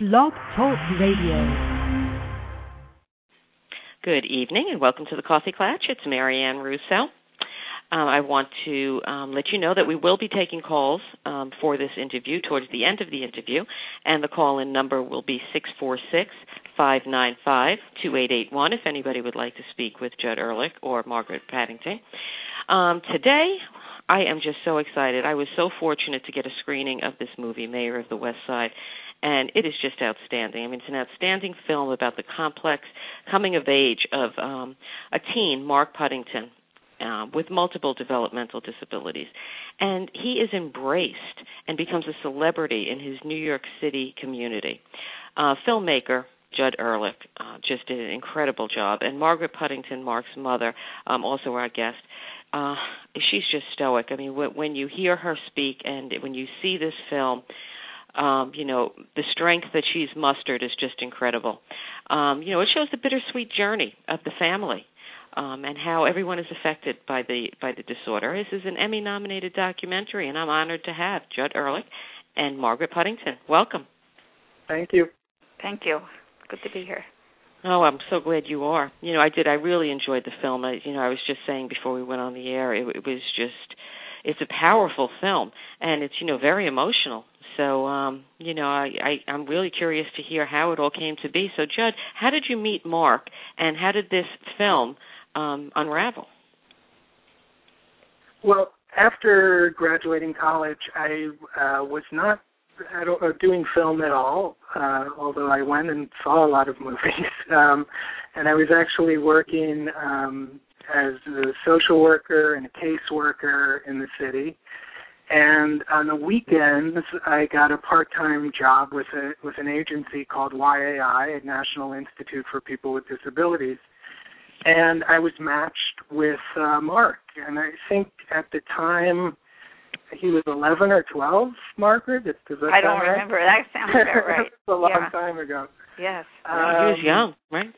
Blog Talk Radio. Good evening and welcome to the Coffee Klatch. It's Marianne Russo. Um, I want to um, let you know that we will be taking calls um, for this interview towards the end of the interview, and the call in number will be 646 595 2881 if anybody would like to speak with Judd Ehrlich or Margaret Puddington. Um, today, I am just so excited. I was so fortunate to get a screening of this movie, Mayor of the West Side, and it is just outstanding. I mean, it's an outstanding film about the complex coming of age of um, a teen, Mark Puddington, uh, with multiple developmental disabilities. And he is embraced and becomes a celebrity in his New York City community. Uh, filmmaker Judd Ehrlich uh, just did an incredible job, and Margaret Puddington, Mark's mother, um, also our guest. Uh, she's just stoic. I mean, when, when you hear her speak and when you see this film, um, you know, the strength that she's mustered is just incredible. Um, you know, it shows the bittersweet journey of the family. Um, and how everyone is affected by the by the disorder. This is an Emmy-nominated documentary, and I'm honored to have Judd Ehrlich and Margaret Puddington. Welcome. Thank you. Thank you. Good to be here. Oh, I'm so glad you are. You know, I did. I really enjoyed the film. I, you know, I was just saying before we went on the air, it, it was just, it's a powerful film, and it's you know very emotional. So, um, you know, I, I I'm really curious to hear how it all came to be. So, Judd, how did you meet Mark, and how did this film um, unravel? Well, after graduating college, I uh, was not at, uh, doing film at all, uh, although I went and saw a lot of movies. Um, and I was actually working um, as a social worker and a caseworker in the city. And on the weekends, I got a part-time job with a with an agency called YAI, National Institute for People with Disabilities. And I was matched with uh, Mark, and I think at the time he was 11 or 12, Margaret? Does that I don't right? remember. That sounds about right. That's a long yeah. time ago. Yes. Um, he was young, right?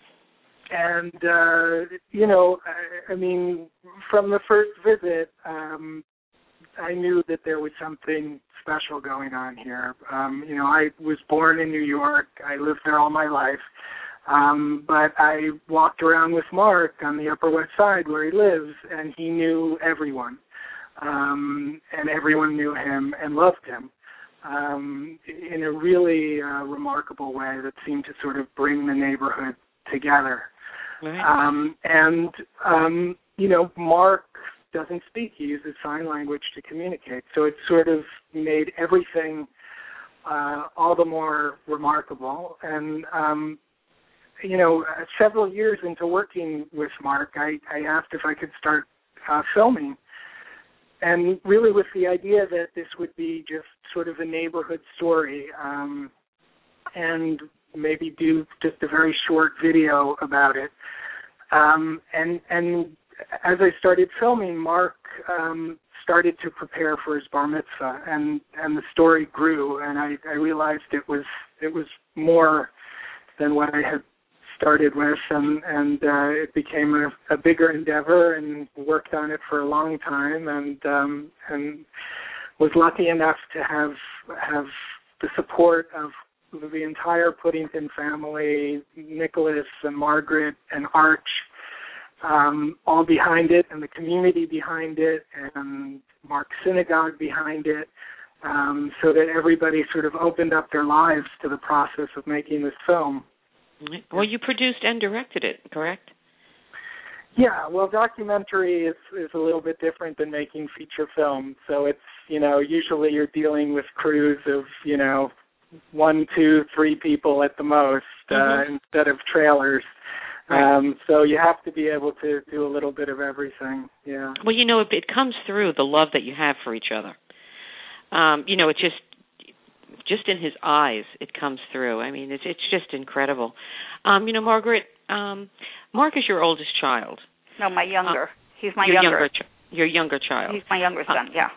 And uh, you know, I, I mean, from the first visit, um, I knew that there was something special going on here. Um, you know, I was born in New York. I lived there all my life. Um, but I walked around with Mark on the Upper West Side where he lives, and he knew everyone um, and everyone knew him and loved him um, in a really uh, remarkable way that seemed to sort of bring the neighborhood together. Right. Um, and um, you know, Mark doesn't speak; he uses sign language to communicate. So it sort of made everything uh, all the more remarkable. And um, you know, several years into working with Mark, I, I asked if I could start uh, filming and really with the idea that this would be just sort of a neighborhood story um, and maybe do just a very short video about it um, and and as I started filming Mark um, started to prepare for his bar mitzvah and and the story grew and I, I realized it was it was more than what I had started with, and and uh, it became a, a bigger endeavor, and worked on it for a long time, and um, and was lucky enough to have have the support of the entire Puddington family, Nicholas and Margaret and Arch, um, all behind it, and the community behind it, and Mark Synagogue behind it, um, so that everybody sort of opened up their lives to the process of making this film. Well, you produced and directed it, correct? Yeah, well, documentary is is a little bit different than making feature film. So it's you know usually you're dealing with crews of you know one, two, three people at the most uh, Mhm. instead of trailers. Right. Um, so you have to be able to do a little bit of everything. Yeah. Well, you know, it, it comes through the love that you have for each other. Um, you know, it just just in his eyes it comes through. I mean, it's it's just incredible. Um, you know, Margaret, um, Mark is your oldest child. No, my younger. He's my your younger. younger ch- your younger child. He's my younger son. yeah.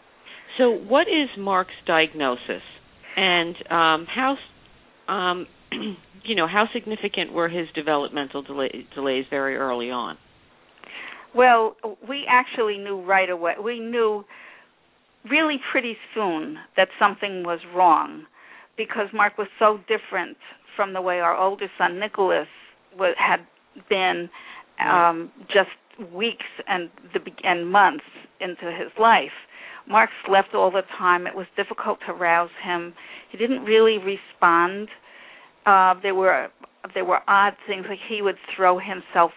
So, what is Mark's diagnosis, and um, how, um, you know, how significant were his developmental delay- delays very early on? Well, we actually knew right away. We knew really pretty soon that something was wrong because Mark was so different from the way our older son Nicholas was, had been um, just weeks and the and months into his life. Mark slept all the time. It was difficult to rouse him. He didn't really respond. Uh, there were there were odd things like he would throw himself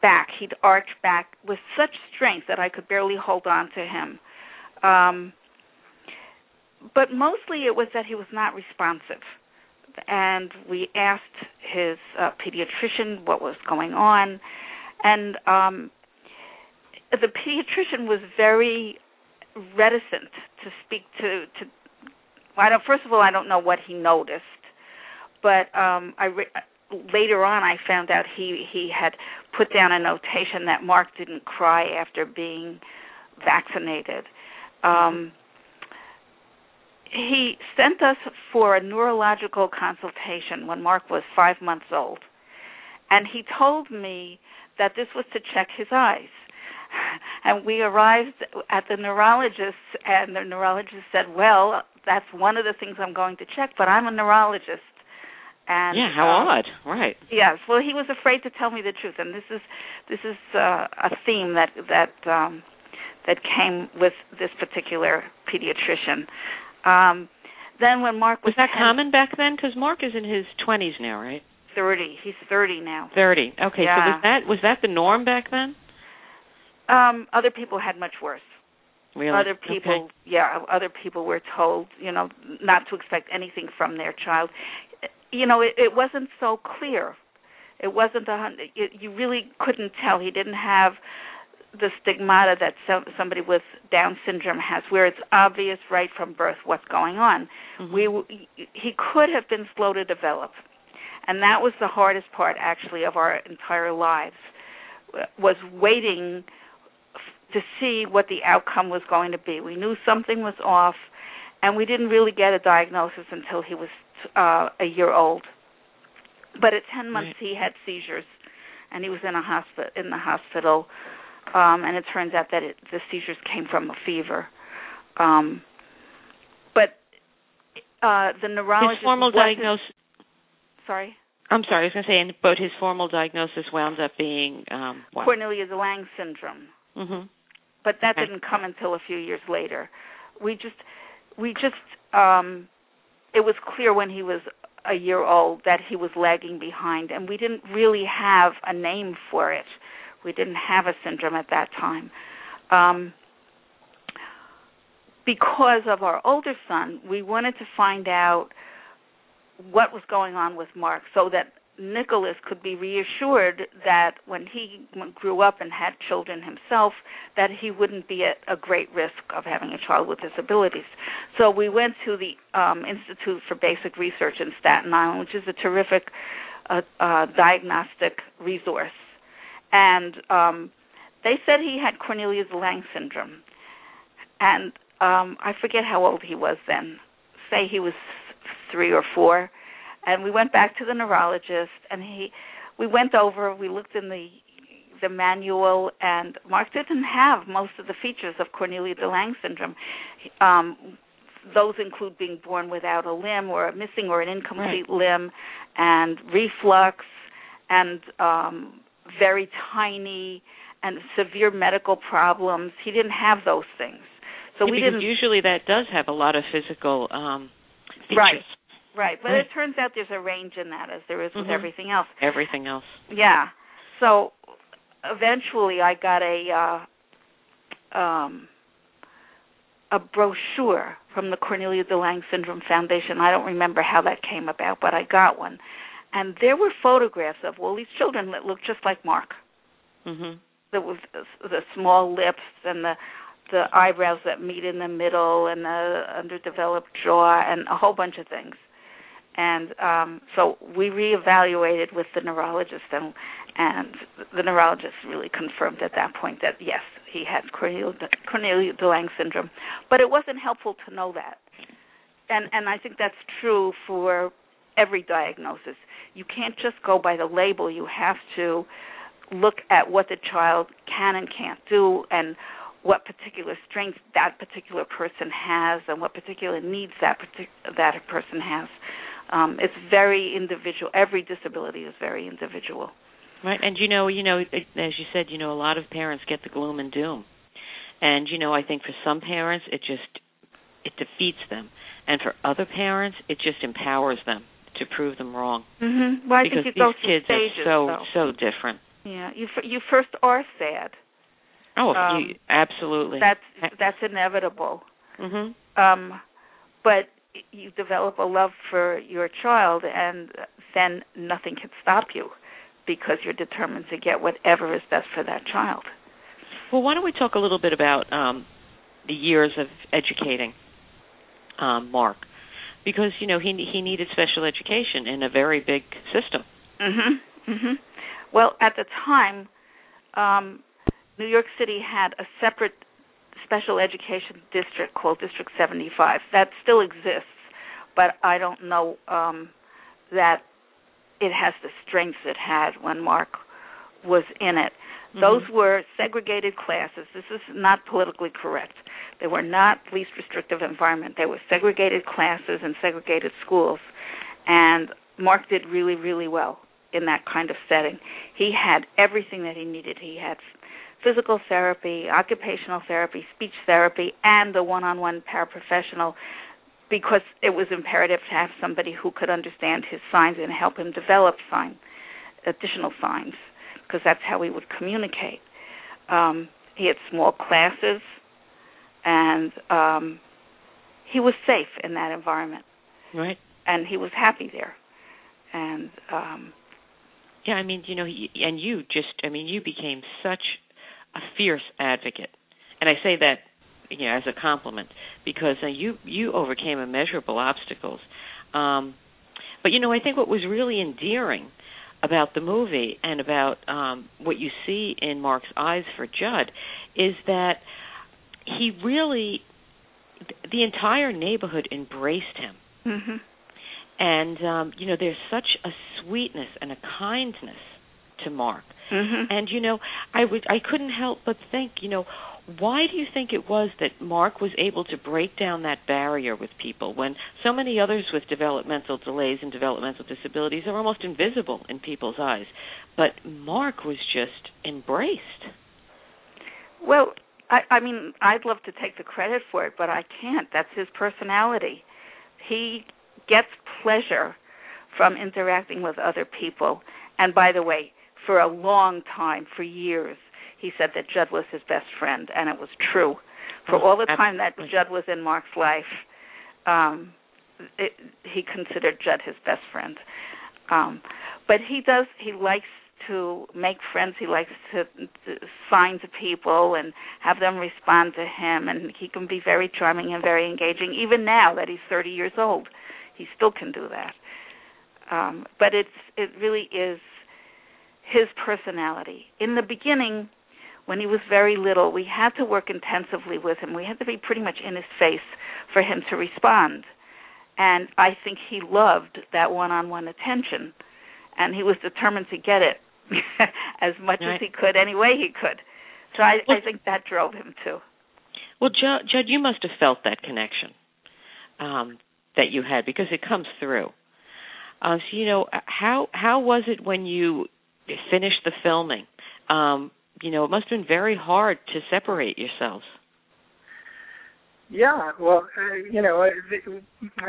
back. He'd arch back with such strength that I could barely hold on to him. Um, but mostly it was that he was not responsive. And we asked his uh, pediatrician what was going on, and um, the pediatrician was very reticent to speak to to. I don't. First of all, I don't know what he noticed, but um, I re- later on I found out he he had put down a notation that Mark didn't cry after being vaccinated. Um, he sent us for a neurological consultation when Mark was five months old, and he told me that this was to check his eyes. And we arrived at the neurologist, and the neurologist said, "Well, that's one of the things I'm going to check, but I'm a neurologist." And yeah, how um, odd, right? Yes, well, he was afraid to tell me the truth, and this is this is uh, a theme that that um, that came with this particular pediatrician. Um, then when Mark was, Was that 10, common back then? Because Mark is in his twenties now, right? thirty, he's thirty now. Thirty. Okay, Yeah. so was that was that the norm back then? Um, other people had much worse. Really? Other people, Okay. yeah, other people were told, you know, not to expect anything from their child. You know, it, it wasn't so clear. It wasn't a hundred. You, you really couldn't tell. He didn't have the stigmata that some, somebody with Down syndrome has, where it's obvious right from birth what's going on. Mhm. We he could have been slow to develop, and that was the hardest part actually of our entire lives was waiting to see what the outcome was going to be. We knew something was off, and we didn't really get a diagnosis until he was uh, a year old. But at 10 months, he had seizures, and he was in a hospital. In the hospital, um, and it turns out that it, the seizures came from a fever. Um, but uh, the neurologist His formal diagnosis. Sorry, I'm sorry, I was going to say, but his formal diagnosis wound up being um, what? Cornelia de Lange syndrome. hmm but that didn't come until a few years later. We just we just um it was clear when he was a year old that he was lagging behind and we didn't really have a name for it. We didn't have a syndrome at that time. Um because of our older son, we wanted to find out what was going on with Mark so that Nicholas could be reassured that when he grew up and had children himself, that he wouldn't be at a great risk of having a child with disabilities. So we went to the um, Institute for Basic Research in Staten Island, which is a terrific uh, uh, diagnostic resource, and um, they said he had Cornelia de Lange syndrome, and um, I forget how old he was then. Say he was three or four and we went back to the neurologist and he we went over we looked in the the manual and Mark didn't have most of the features of Cornelia de Lange syndrome um those include being born without a limb or a missing or an incomplete limb and reflux and um very tiny and severe medical problems he didn't have those things so Yeah, we because didn't usually that does have a lot of physical um, features. Right. Right, but Right. it turns out there's a range in that, as there is with Mhm. everything else. Everything else. Yeah. So eventually, I got a uh, um, a brochure from the Cornelia de Lange Syndrome Foundation. I don't remember how that came about, but I got one, and there were photographs of all these children that looked just like Mark. Mhm. There was the small lips and the the eyebrows that meet in the middle and the underdeveloped jaw and a whole bunch of things and um so we reevaluated with the neurologist and and the neurologist really confirmed at that point that yes he had Cornelia de Lange syndrome. But it wasn't helpful to know that. And and I think that's true for every diagnosis. You can't just go by the label. You have to look at what the child can and can't do and what particular strengths that particular person has and what particular needs that partic- that person has. Um, it's very individual. Every disability is very individual. Right, and you know, you know, as you said, you know, a lot of parents get the gloom and doom, and you know, I think for some parents, it just it defeats them, and for other parents, it just empowers them to prove them wrong. Mm-hmm. Well, I because think these kids stages, are so though. so different. Yeah, you f- you first are sad. Oh, Um, you, absolutely. That's that's inevitable. Mm-hmm. Um, but you develop a love for your child, and then nothing can stop you because you're determined to get whatever is best for that child. Well, why don't we talk a little bit about um, the years of educating um, Mark, because you know he he needed special education in a very big system. Mhm. Mhm. Well, at the time, um, New York City had a separate special education district called District 75. That still exists, but I don't know um, that it has the strength it had when Mark was in it. Those were segregated classes. This is not politically correct. They were not least restrictive environment. They were segregated classes and segregated schools. And Mark did really, really well in that kind of setting. He had everything that he needed. He had physical therapy, occupational therapy, speech therapy, and the one-on-one paraprofessional because it was imperative to have somebody who could understand his signs and help him develop sign additional signs because that's how he would communicate. Um, he had small classes, and um, he was safe in that environment, Right. and he was happy there. And um, Yeah, I mean, you know, he, and you just, I mean, you became such a fierce advocate, and I say that, you know, as a compliment because uh, you you overcame immeasurable obstacles. Um, but you know, I think what was really endearing about the movie and about um, what you see in Mark's eyes for Judd is that he really, the entire neighborhood embraced him mhm. and um you know there's such a sweetness and a kindness to mark Mhm. and you know i would i couldn't help but think you know why do you think it was that mark was able to break down that barrier with people when so many others with developmental delays and developmental disabilities are almost invisible in people's eyes but mark was just embraced Well, I, I mean, I'd love to take the credit for it, but I can't. That's his personality. He gets pleasure from interacting with other people. And by the way, for a long time, for years, he said that Judd was his best friend, and it was true. For Oh, all the time that. Judd was in Mark's life, um, it, he considered Judd his best friend. Um, but he does. He likes to make friends. He likes to, to sign to people and have them respond to him. And he can be very charming and very engaging. Even now that he's 30 years old, he still can do that. Um, but it's it really is his personality. In the beginning, when he was very little, we had to work intensively with him. We had to be pretty much in his face for him to respond. And I think he loved that one-on-one attention, and he was determined to get it as much Right. as he could, any way he could. So I, Well- I think that drove him too. Well, Judd, Judd, you must have felt that connection um, that you had because it comes through. Uh, so, you know, how how was it when you finished the filming? Um, you know, it must have been very hard to separate yourselves. Yeah, well, uh, you know, I,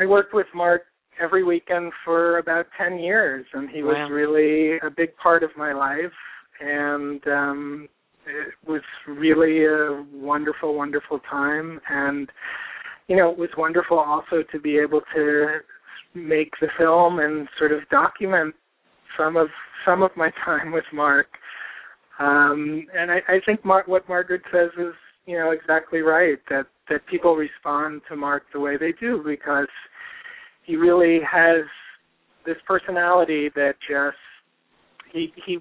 I worked with Mark every weekend for about 10 years and he was Wow. really a big part of my life and um it was really a wonderful wonderful time and you know, it was wonderful also to be able to make the film and sort of document some of some of my time with Mark. Um, and I, I think Mar- what Margaret says is, you know, exactly right. That that people respond to Mark the way they do because he really has this personality that just he he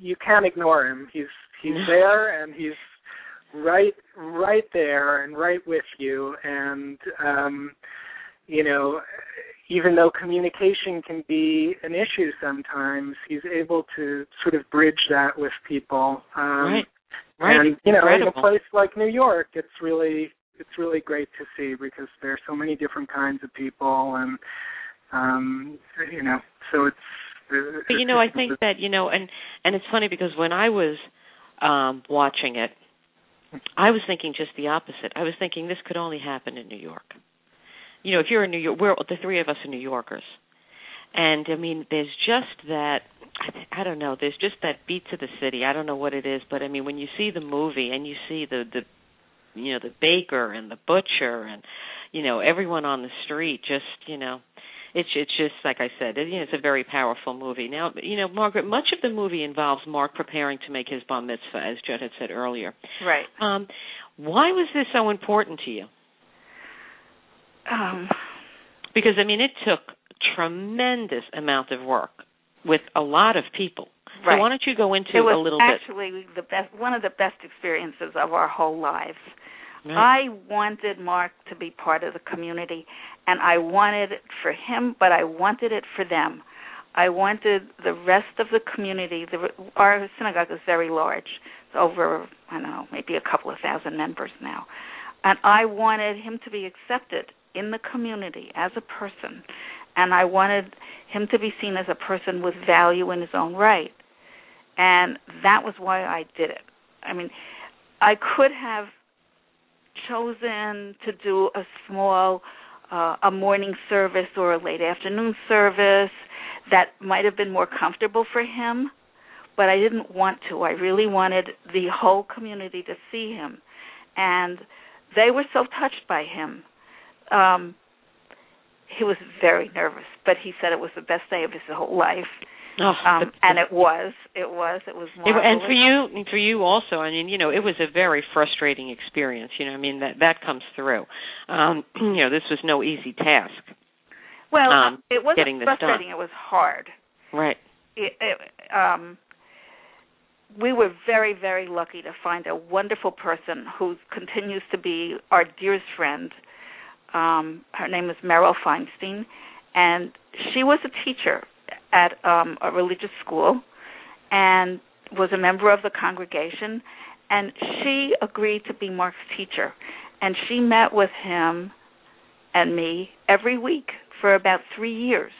you can't ignore him. He's he's there and he's right right there and right with you and um you know even though communication can be an issue sometimes he's able to sort of bridge that with people um Right. Right. And you know, Incredible. in a place like New York, it's really it's really great to see because there are so many different kinds of people, and um, you know, so it's. But you know, I think that you know, and and it's funny because when I was um watching it, I was thinking just the opposite. I was thinking this could only happen in New York. You know, if you're in New York, we're the three of us are New Yorkers, and I mean, there's just that. I, th- I don't know. There's just that beat to the city. I don't know what it is, but I mean, when you see the movie and you see the the, you know, the baker and the butcher and you know everyone on the street, just you know, it's it's just like I said, it, you know, it's a very powerful movie. Now, you know, Margaret, much of the movie involves Mark preparing to make his bar mitzvah, as Judd had said earlier. Right. Um, why was this so important to you? Um, Because I mean, it took tremendous amount of work with a lot of people. right. So why don't you go into it was a little bit? actually the best, one of the best experiences of our whole lives. Right. I wanted Mark to be part of the community, and I wanted it for him, but I wanted it for them. I wanted the rest of the community. The, our synagogue is very large. It's over, I don't know, maybe a couple of thousand members now. And I wanted him to be accepted in the community as a person. And I wanted him to be seen as a person with value in his own right. And that was why I did it. I mean, I could have chosen to do a small uh, a morning service or a late afternoon service that might have been more comfortable for him but I didn't want to. I really wanted the whole community to see him and they were so touched by him. Um he was very nervous, but he said it was the best day of his whole life. Oh, Um and it was. It was. It was marvelous. and for you, and for you also. I mean, you know, it was a very frustrating experience. You know, I mean that that comes through. Um, you know, this was no easy task. Well, um, it wasn't getting this done. frustrating. It was hard. Right. It, it, um, we were very, very lucky to find a wonderful person who continues to be our dearest friend. Um, her name is Meryl Feinstein, and she was a teacher at um, a religious school and was a member of the congregation. And she agreed to be Mark's teacher, and she met with him and me every week for about three years.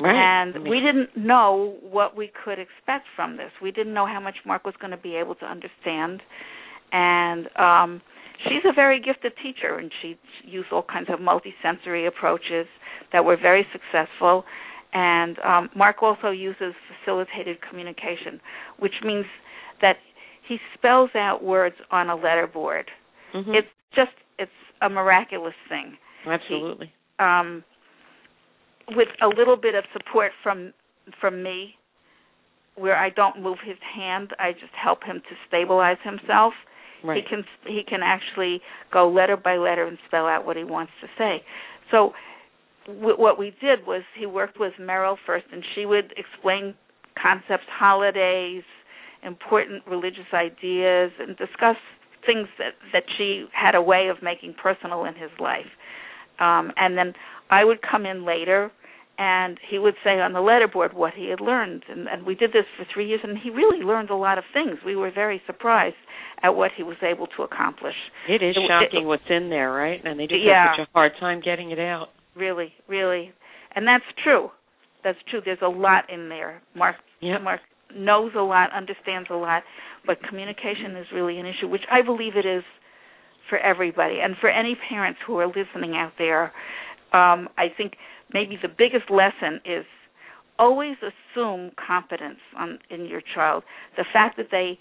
Right. And we didn't know what we could expect from this. We didn't know how much Mark was going to be able to understand. And um she's a very gifted teacher and she used all kinds of multisensory approaches that were very successful. And um Mark also uses facilitated communication, which means that he spells out words on a letterboard. mhm. It's just it's a miraculous thing absolutely. um, with a little bit of support from from me, where I don't move his hand, I just help him to stabilize himself. Right. He can he can actually go letter by letter and spell out what he wants to say. So w- what we did was he worked with Meryl first, and she would explain concepts, holidays, important religious ideas, and discuss things that that she had a way of making personal in his life. Um, and then I would come in later, and he would say on the letterboard what he had learned, and, and we did this for three years, and he really learned a lot of things. We were very surprised at what he was able to accomplish. It is it- shocking what's in there, right? And they just Yeah. have such a hard time getting it out. Really, really, and that's true. That's true. There's a lot in there. Mark Yep. Mark knows a lot, understands a lot, but communication is really an issue, which I believe it is for everybody and for any parents who are listening out there. Um, I think maybe the biggest lesson is always assume competence on, in your child. The fact that they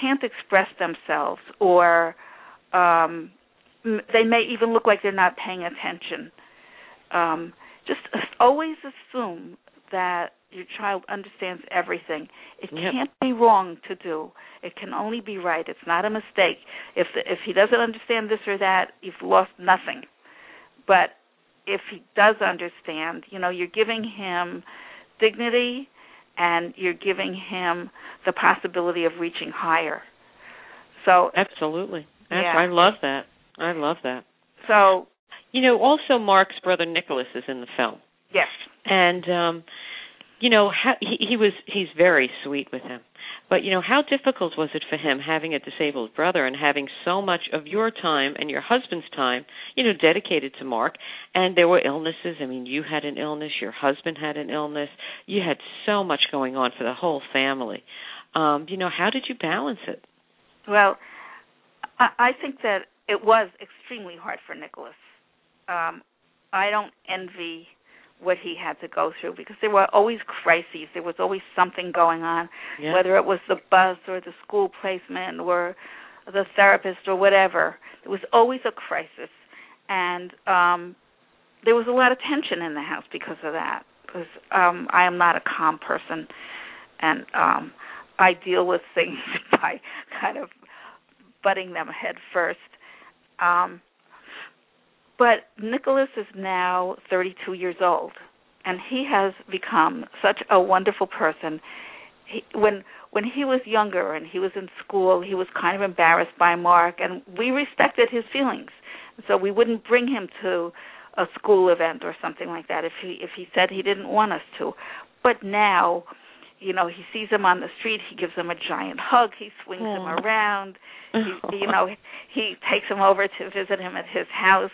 can't express themselves or um, they may even look like they're not paying attention. Um, just always assume that your child understands everything. It Yep. can't be wrong to do. It can only be right. It's not a mistake. If if he doesn't understand this or that, you've lost nothing. But if he does understand, you know, you're giving him dignity and you're giving him the possibility of reaching higher. So Absolutely. Yeah. I love that. I love that. so You know, also Mark's brother Nicholas is in the film. yes. and um you know how, he he was he's very sweet with him But you know, how difficult was it for him having a disabled brother and having so much of your time and your husband's time, you know, dedicated to Mark? And there were illnesses. I mean, you had an illness, your husband had an illness. You had so much going on for the whole family. Um, you know, how did you balance it? Well, I, I think that it was extremely hard for Nicholas. Um, I don't envy what he had to go through because there were always crises. There was always something going on, yeah. whether it was the bus or the school placement or the therapist or whatever. There was always a crisis, and um, there was a lot of tension in the house because of that. Because um, I am not a calm person, and um, I deal with things by kind of butting them head first. Um, but Nicholas is now 32 years old, and he has become such a wonderful person. He, when when he was younger and he was in school, he was kind of embarrassed by Mark, and we respected his feelings. So we wouldn't bring him to a school event or something like that if he if he said he didn't want us to. But now, you know, he sees him on the street, he gives him a giant hug, he swings him around, he, you know, he takes him over to visit him at his house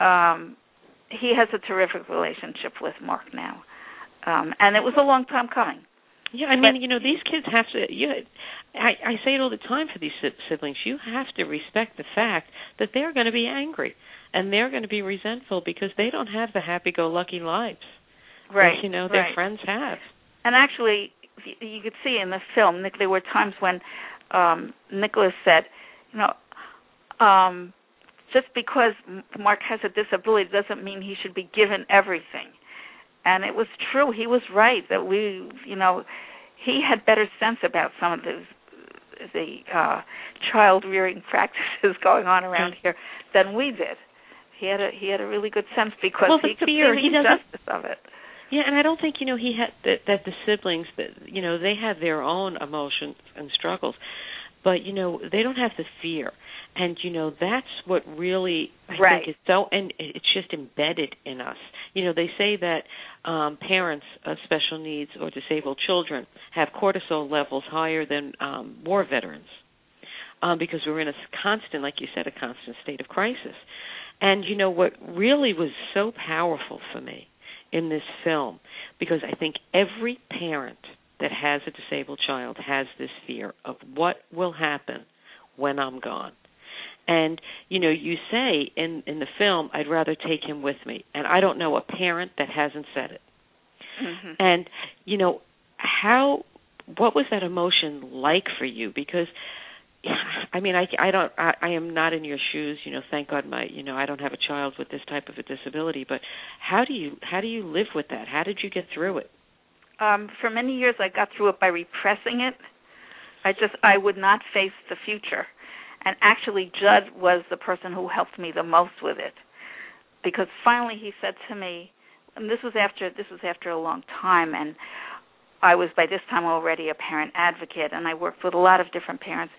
um, he has a terrific relationship with Mark now, um, and it was a long time coming. Yeah, I mean, but, you know, these kids have to. You, I, I say it all the time for these siblings. You have to respect the fact that they're going to be angry and they're going to be resentful because they don't have the happy-go-lucky lives, right? That, you know, their right. friends have. And actually, you could see in the film, Nick, there were times when um Nicholas said, you know, um just because Mark has a disability doesn't mean he should be given everything. And it was true. He was right that we, you know, he had better sense about some of the the uh child rearing practices going on around here than we did. He had a he had a really good sense because well, he could fear, see the injustice of it. Yeah, and I don't think you know he had that that the siblings that you know they have their own emotions and struggles, but you know they don't have the fear and you know that's what really I right. think is so and it's just embedded in us. You know, they say that um parents of special needs or disabled children have cortisol levels higher than um war veterans. Um because we're in a constant like you said a constant state of crisis. And you know what really was so powerful for me in this film because I think every parent that has a disabled child has this fear of what will happen when I'm gone. And you know you say in in the film i'd rather take him with me. And i don't know a parent that hasn't said it. Mm-hmm. and you know how what was that emotion like for you? Because i mean i i don't I, I am not in your shoes. You know thank god my you know i don't have a child with this type of a disability. But how do you how do you live with that? How did you get through it um for many years i got through it by repressing it. I just i would not face the future. And actually Judd was the person who helped me the most with it. Because finally he said to me and this was after this was after a long time and I was by this time already a parent advocate and I worked with a lot of different parents.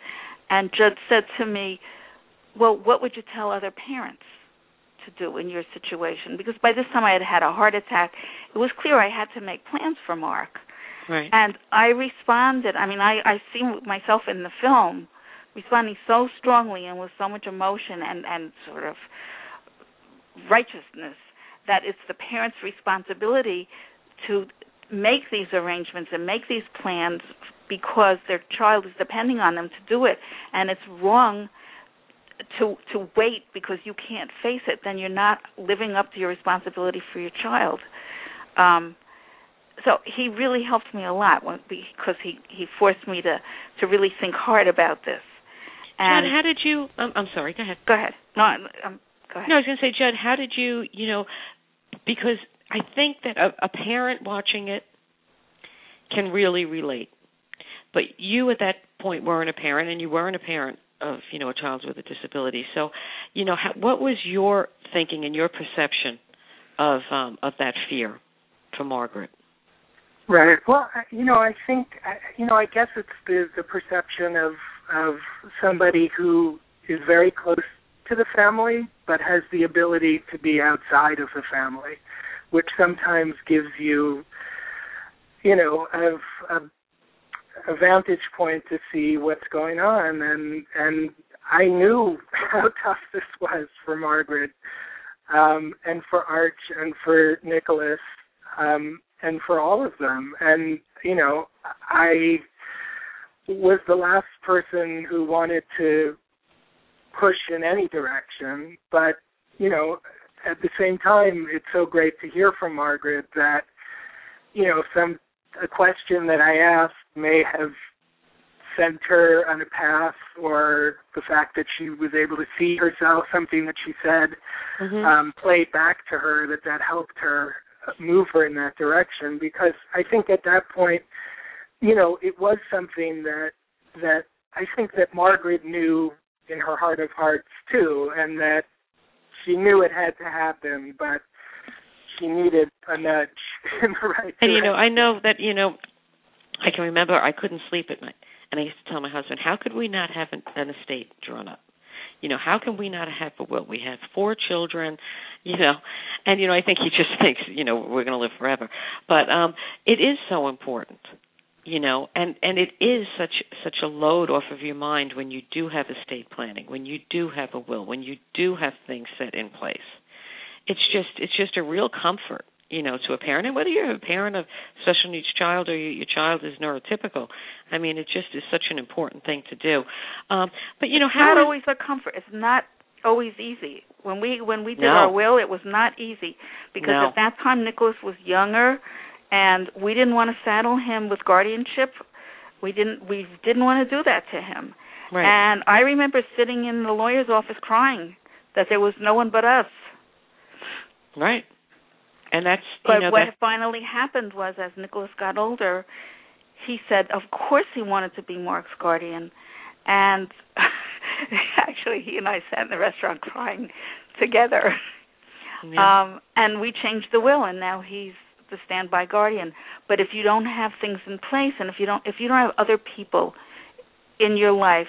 And Judd said to me well what would you tell other parents to do in your situation. Because by this time I had had a heart attack. It was clear I had to make plans for Mark. Right. And I responded I mean I I see myself in the film responding so strongly and with so much emotion and and sort of righteousness that it's the parents' responsibility to make these arrangements and make these plans because their child is depending on them to do it. And it's wrong to to wait because you can't face it then you're not living up to your responsibility for your child um so he really helped me a lot when, because he he forced me to to really think hard about this and Judd, how did you? Um, I'm sorry. Go ahead. Go ahead. No, um, go ahead. No, I was going to say, Judd, how did you? You know, because I think that a, a parent watching it can really relate. But you at that point weren't a parent, and you weren't a parent of you know a child with a disability. So, you know, how, what was your thinking and your perception of um, of that fear for Margaret? Right. Well, you know, I think you know, I guess it's the the perception of of somebody who is very close to the family but has the ability to be outside of the family, which sometimes gives you, you know, a, a, a vantage point to see what's going on and and I knew how tough this was for Margaret um and for Arch and for Nicholas um and for all of them. And you know I was the last person who wanted to push in any direction but you know at the same time it's so great to hear from Margaret that you know some a question that I asked may have sent her on a path or the fact that she was able to see herself something that she said mm-hmm. um played back to her that that helped her move her in that direction because I think at that point you know it was something that that I think that Margaret knew in her heart of hearts too and that she knew it had to happen but she needed a nudge in the right and you know I know that you know I can remember I couldn't sleep at night, and I used to tell my husband, "How could we not have an, an estate drawn up? You know, how can we not have a will? We have four children, you know, and you know, I think he just thinks, you know, we're going to live forever. But um it is so important, you know, and and it is such such a load off of your mind when you do have estate planning, when you do have a will, when you do have things set in place. It's just it's just a real comfort you know, to a parent, and whether you're a parent of special needs child or your, your child is neurotypical, I mean, it just is such an important thing to do. Um, but you know, how not always a comfort. It's not always easy. When we when we did No. our will, it was not easy because No. at that time Nicholas was younger, and we didn't want to saddle him with guardianship. We didn't we didn't want to do that to him. right? And I remember sitting in the lawyer's office crying that there was no one but us. right. And that's But you know what that finally happened was, as Nicholas got older, he said, of course he wanted to be Mark's guardian, and actually he and I sat in the restaurant crying together. yeah. Um, and we changed the will, and now he's the standby guardian. But if you don't have things in place, and if you don't, if you don't have other people in your life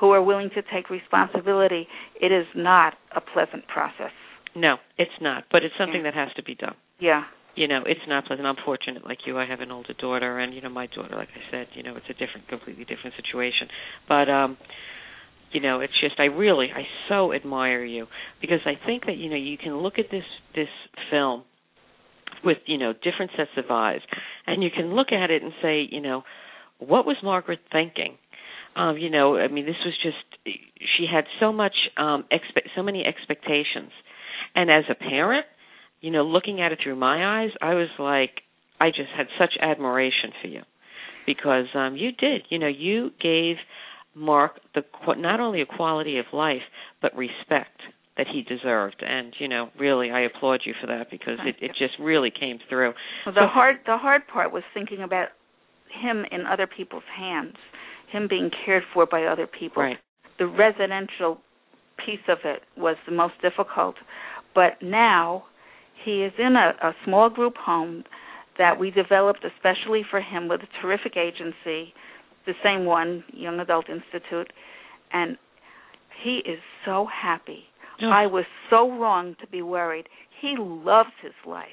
who are willing to take responsibility, it is not a pleasant process. No, it's not, but it's something that has to be done. Yeah. you know it's not pleasant. I'm fortunate like you i have an older daughter and you know my daughter like i said you know it's a different completely different situation. But um you know it's just i really i so admire you because i think that you know you can look at this this film with you know different sets of eyes and you can look at it and say you know what was margaret thinking? Um you know i mean this was just she had so much um expect so many expectations and as a parent you know, looking at it through my eyes, I was like, I just had such admiration for you because um you did, you know, you gave Mark the not only a quality of life but respect that he deserved, and you know, really, I applaud you for that because it it just really came through. Well, the So- hard the hard part was thinking about him in other people's hands, him being cared for by other people. Right. The residential piece of it was the most difficult, but now he is in a, a small group home that we developed especially for him with a terrific agency, the same one, Young Adult Institute, and he is so happy. Oh, I was so wrong to be worried. He loves his life.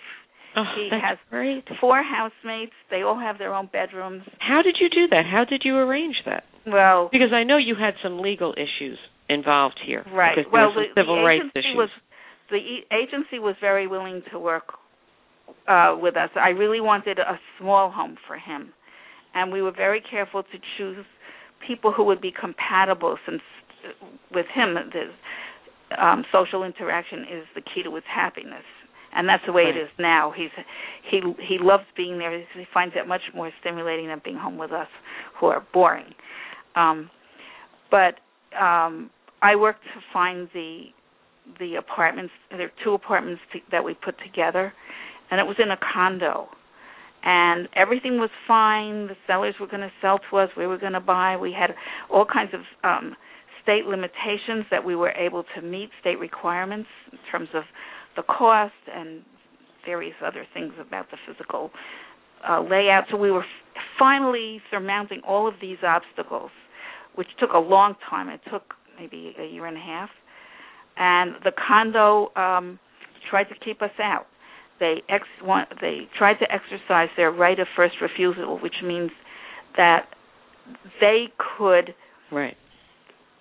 oh, he has great. Four housemates. They all have their own bedrooms. How did you do that? How did you arrange that? Well, Because I know you had some legal issues involved here. right. Well, the, civil the rights agency issues. was the agency was very willing to work uh with us. I really wanted a small home for him, and we were very careful to choose people who would be compatible. Since uh, with him, the um, social interaction is the key to his happiness, and that's the way Right. it is now. He's he he loves being there. He finds it much more stimulating than being home with us, who are boring. Um, but um, I worked to find the the apartments. There are two apartments to, that we put together, and it was in a condo. And everything was fine. The sellers were going to sell to us. We were going to buy. We had all kinds of um, state limitations that we were able to meet, state requirements in terms of the cost and various other things about the physical uh, layout. So we were f- finally surmounting all of these obstacles, which took a long time. It took maybe a year and a half. And the condo um, tried to keep us out. They ex- want, they tried to exercise their right of first refusal, which means that they could right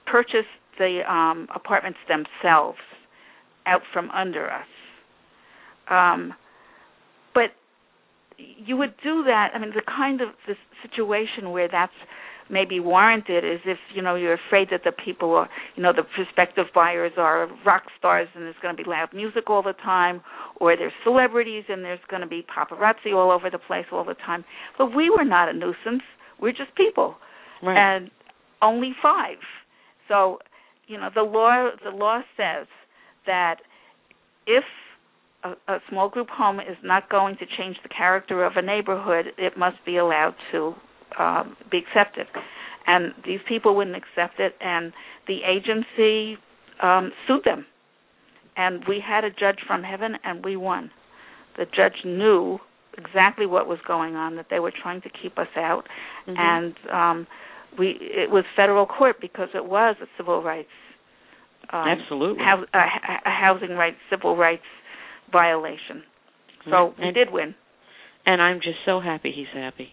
purchase the um, apartments themselves out from under us. Um, but you would do that. I mean, the kind of the situation where that's maybe warranted is if you know you're afraid that the people are you know the prospective buyers are rock stars and there's going to be loud music all the time or there's celebrities and there's going to be paparazzi all over the place all the time. But we were not a nuisance. We're just people. Right. and only five. So you know the law the law says that if a, a small group home is not going to change the character of a neighborhood, it must be allowed to um, be accepted. And these people wouldn't accept it, and the agency um, sued them. And we had a judge from heaven, and we won. The judge knew exactly what was going on, that they were trying to keep us out, mm-hmm. and um, we it was federal court because it was a civil rights um, absolutely a, a, housing rights civil rights violation. So and, we did win. And I'm just so happy he's happy.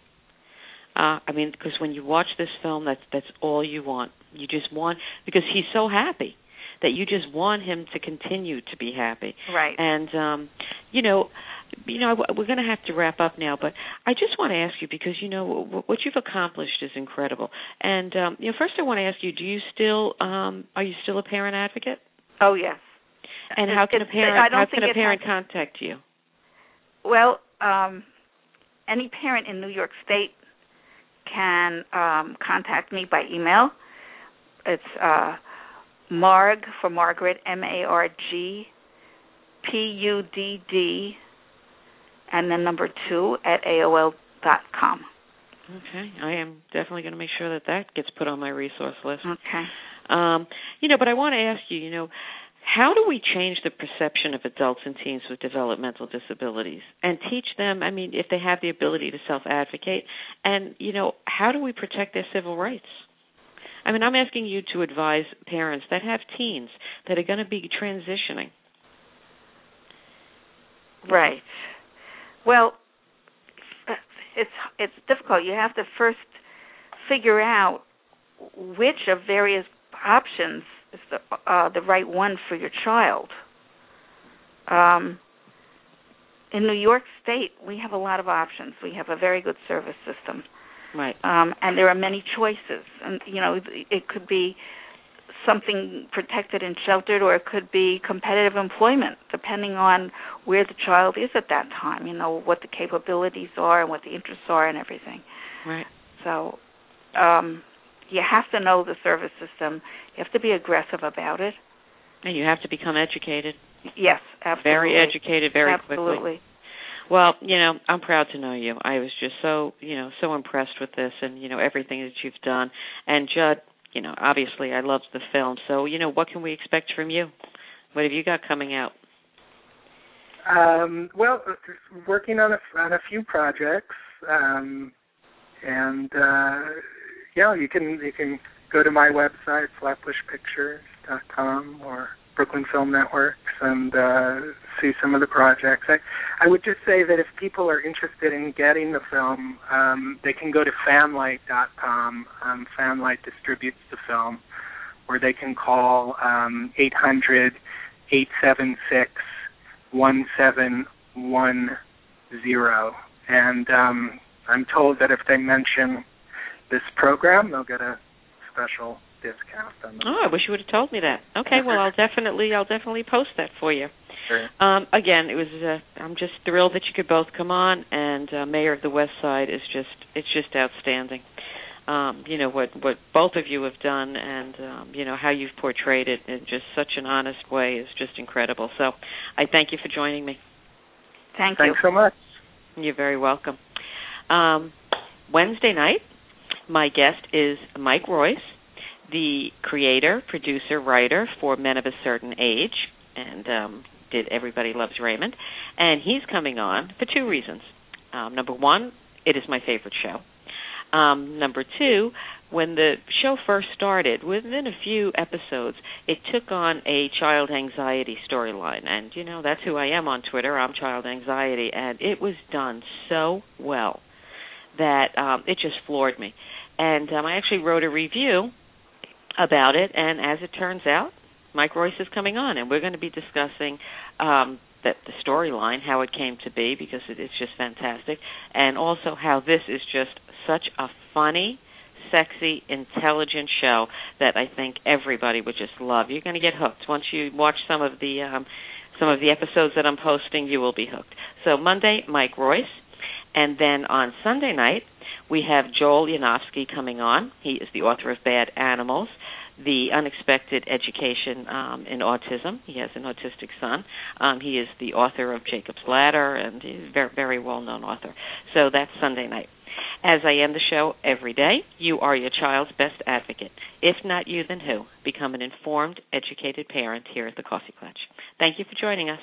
Uh, I mean, because when you watch this film, that's that's all you want. You just want because he's so happy that you just want him to continue to be happy. Right. And um, you know, you know, we're going to have to wrap up now, but I just want to ask you because you know what you've accomplished is incredible. And um, you know, first I want to ask you: Do you still um, are you still a parent advocate? Oh yes. And how can a parent how can a parent contact you? Well, um, any parent in New York State can um, contact me by email. It's uh, Marg for Margaret, M A R G P U D D, and then number two at AOL dot com. Okay, I am definitely going to make sure that that gets put on my resource list. Okay. Um, you know, but I want to ask you, you know, how do we change the perception of adults and teens with developmental disabilities and teach them, I mean, if they have the ability to self advocate, and, you know, how do we protect their civil rights? I mean, I'm asking you to advise parents that have teens that are going to be transitioning. Right. Well, it's it's difficult. You have to first figure out which of various options is the uh, the right one for your child. Um, in New York State, we have a lot of options. We have a very good service system, right? Um, and there are many choices. And you know, it could be something protected and sheltered, or it could be competitive employment, depending on where the child is at that time. You know, what the capabilities are and what the interests are, and everything. Right. So, um, you have to know the service system. You have to be aggressive about it. And you have to become educated. Yes, absolutely. Very educated, very quickly. absolutely. quickly. Well, you know, I'm proud to know you. I was just so, you know, so impressed with this and, you know, everything that you've done. And Judd, you know, obviously I loved the film. So, you know, what can we expect from you? What have you got coming out? Um, well, working on a on a few projects, um, and uh, yeah, you can you can go to my website flatbushpictures.com or Brooklyn Film Networks and uh, see some of the projects. I, I would just say that if people are interested in getting the film, um, they can go to fanlight.com. Um, Fanlight distributes the film, where they can call um, 800 876 1710. And um, I'm told that if they mention this program, they'll get a special discount on Oh, I wish you would have told me that. Okay, well, I'll definitely, I'll definitely post that for you. Sure. Um, again, it was. Uh, I'm just thrilled that you could both come on, and uh, Mayor of the West Side is just, it's just outstanding. Um, you know what what both of you have done, and um, you know how you've portrayed it in just such an honest way is just incredible. So, I thank you for joining me. Thank you. Thanks so much. You're very welcome. Um, Wednesday night, my guest is Mike Royce, the creator, producer, writer for Men of a Certain Age, and um, did Everybody Loves Raymond. And he's coming on for two reasons. Um, number one, it is my favorite show. Um, number two, when the show first started, within a few episodes, it took on a child anxiety storyline. And, you know, that's who I am on Twitter. I'm Child Anxiety. And it was done so well that um, it just floored me. and um, I actually wrote a review about it. And as it turns out, Mike Royce is coming on, and we're going to be discussing um, that the storyline, how it came to be, because it, it's just fantastic, and also how this is just such a funny, sexy, intelligent show that I think everybody would just love. You're going to get hooked once you watch some of the um, some of the episodes that I'm posting. You will be hooked. So Monday, Mike Royce, and then on Sunday night we have Joel Yanofsky coming on. He is the author of Bad Animals the unexpected education um, in autism. He has an autistic son. Um, he is the author of Jacob's Ladder, and he's a very, very well-known author. So that's Sunday night. As I end the show every day, you are your child's best advocate. If not you, then who? Become an informed, educated parent here at the Coffee Klatch. Thank you for joining us.